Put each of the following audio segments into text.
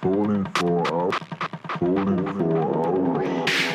Falling for hours, falling for hours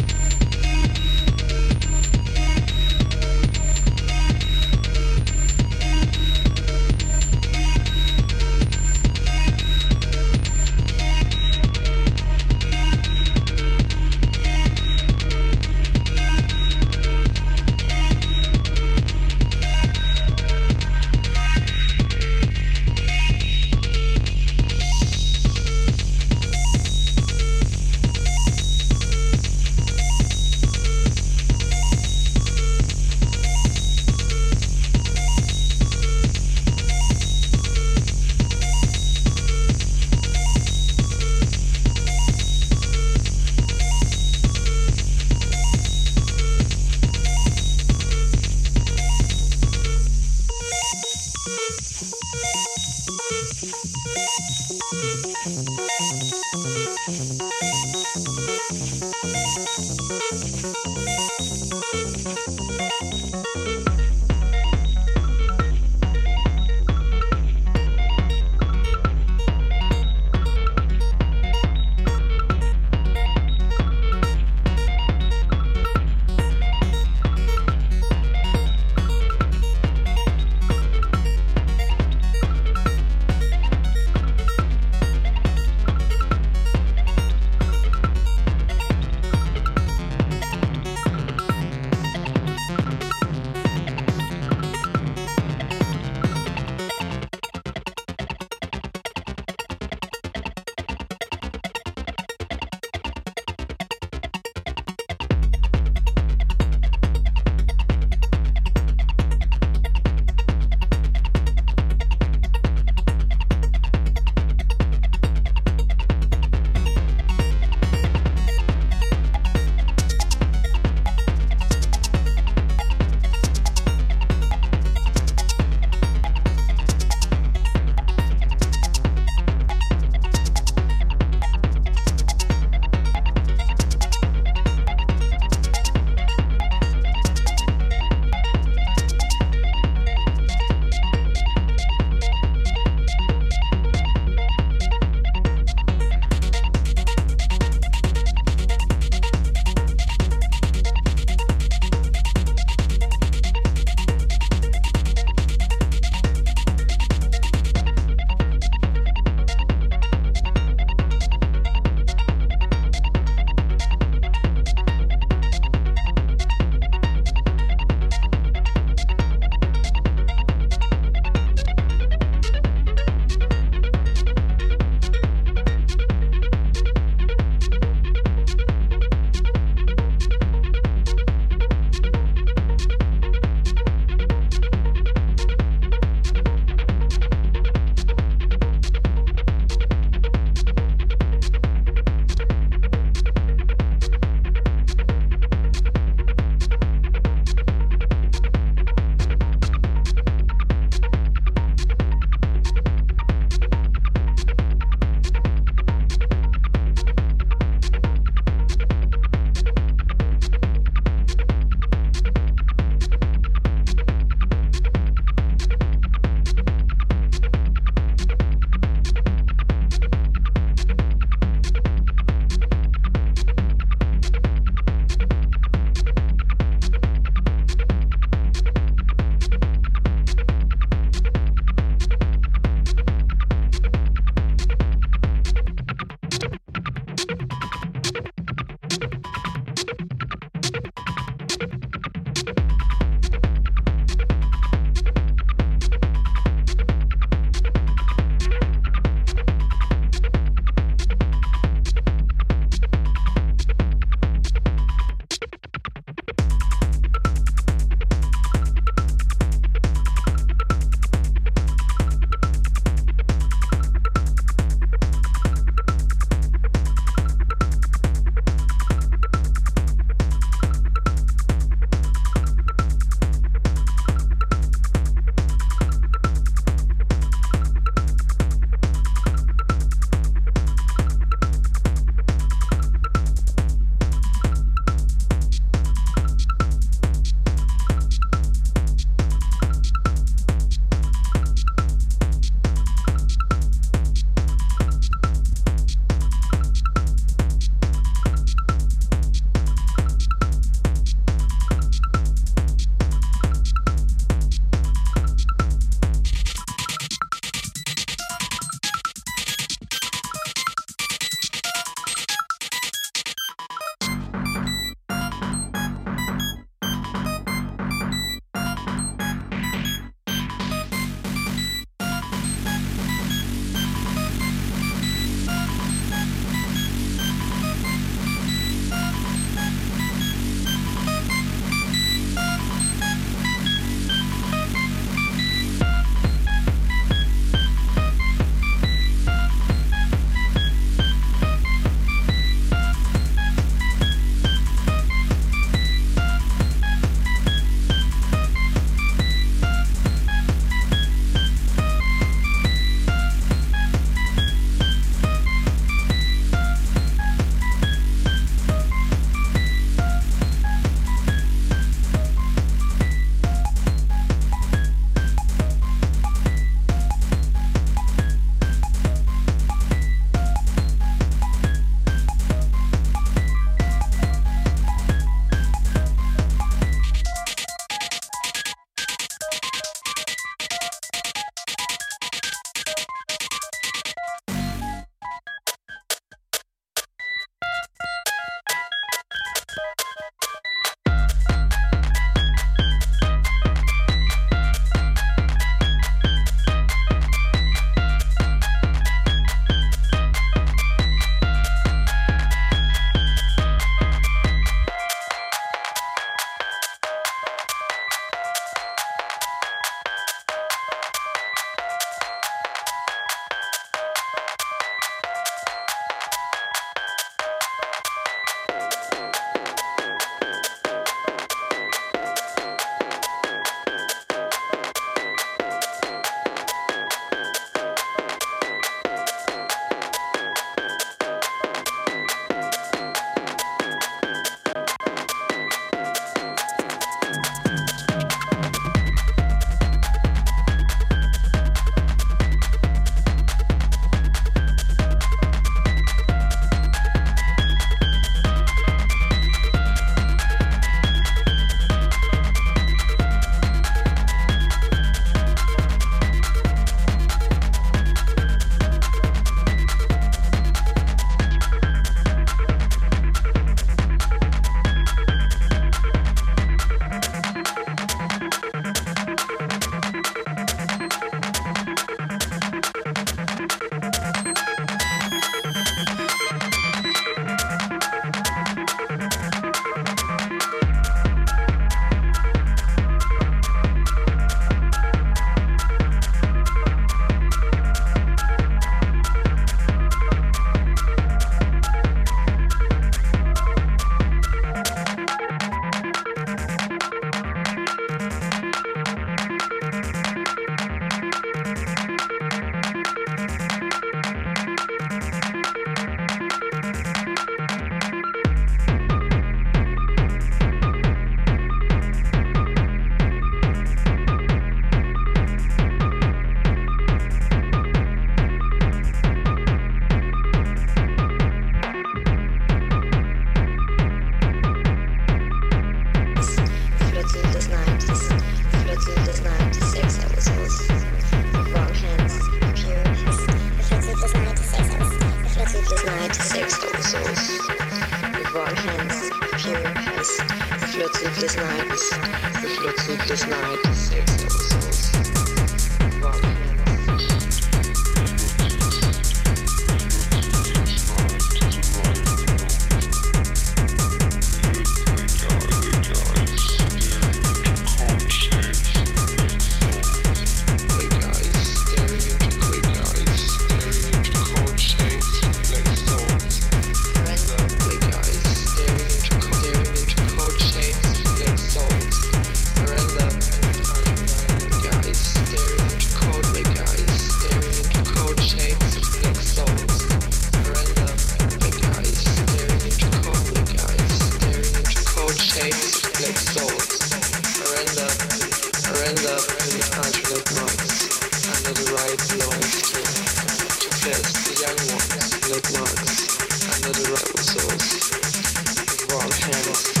like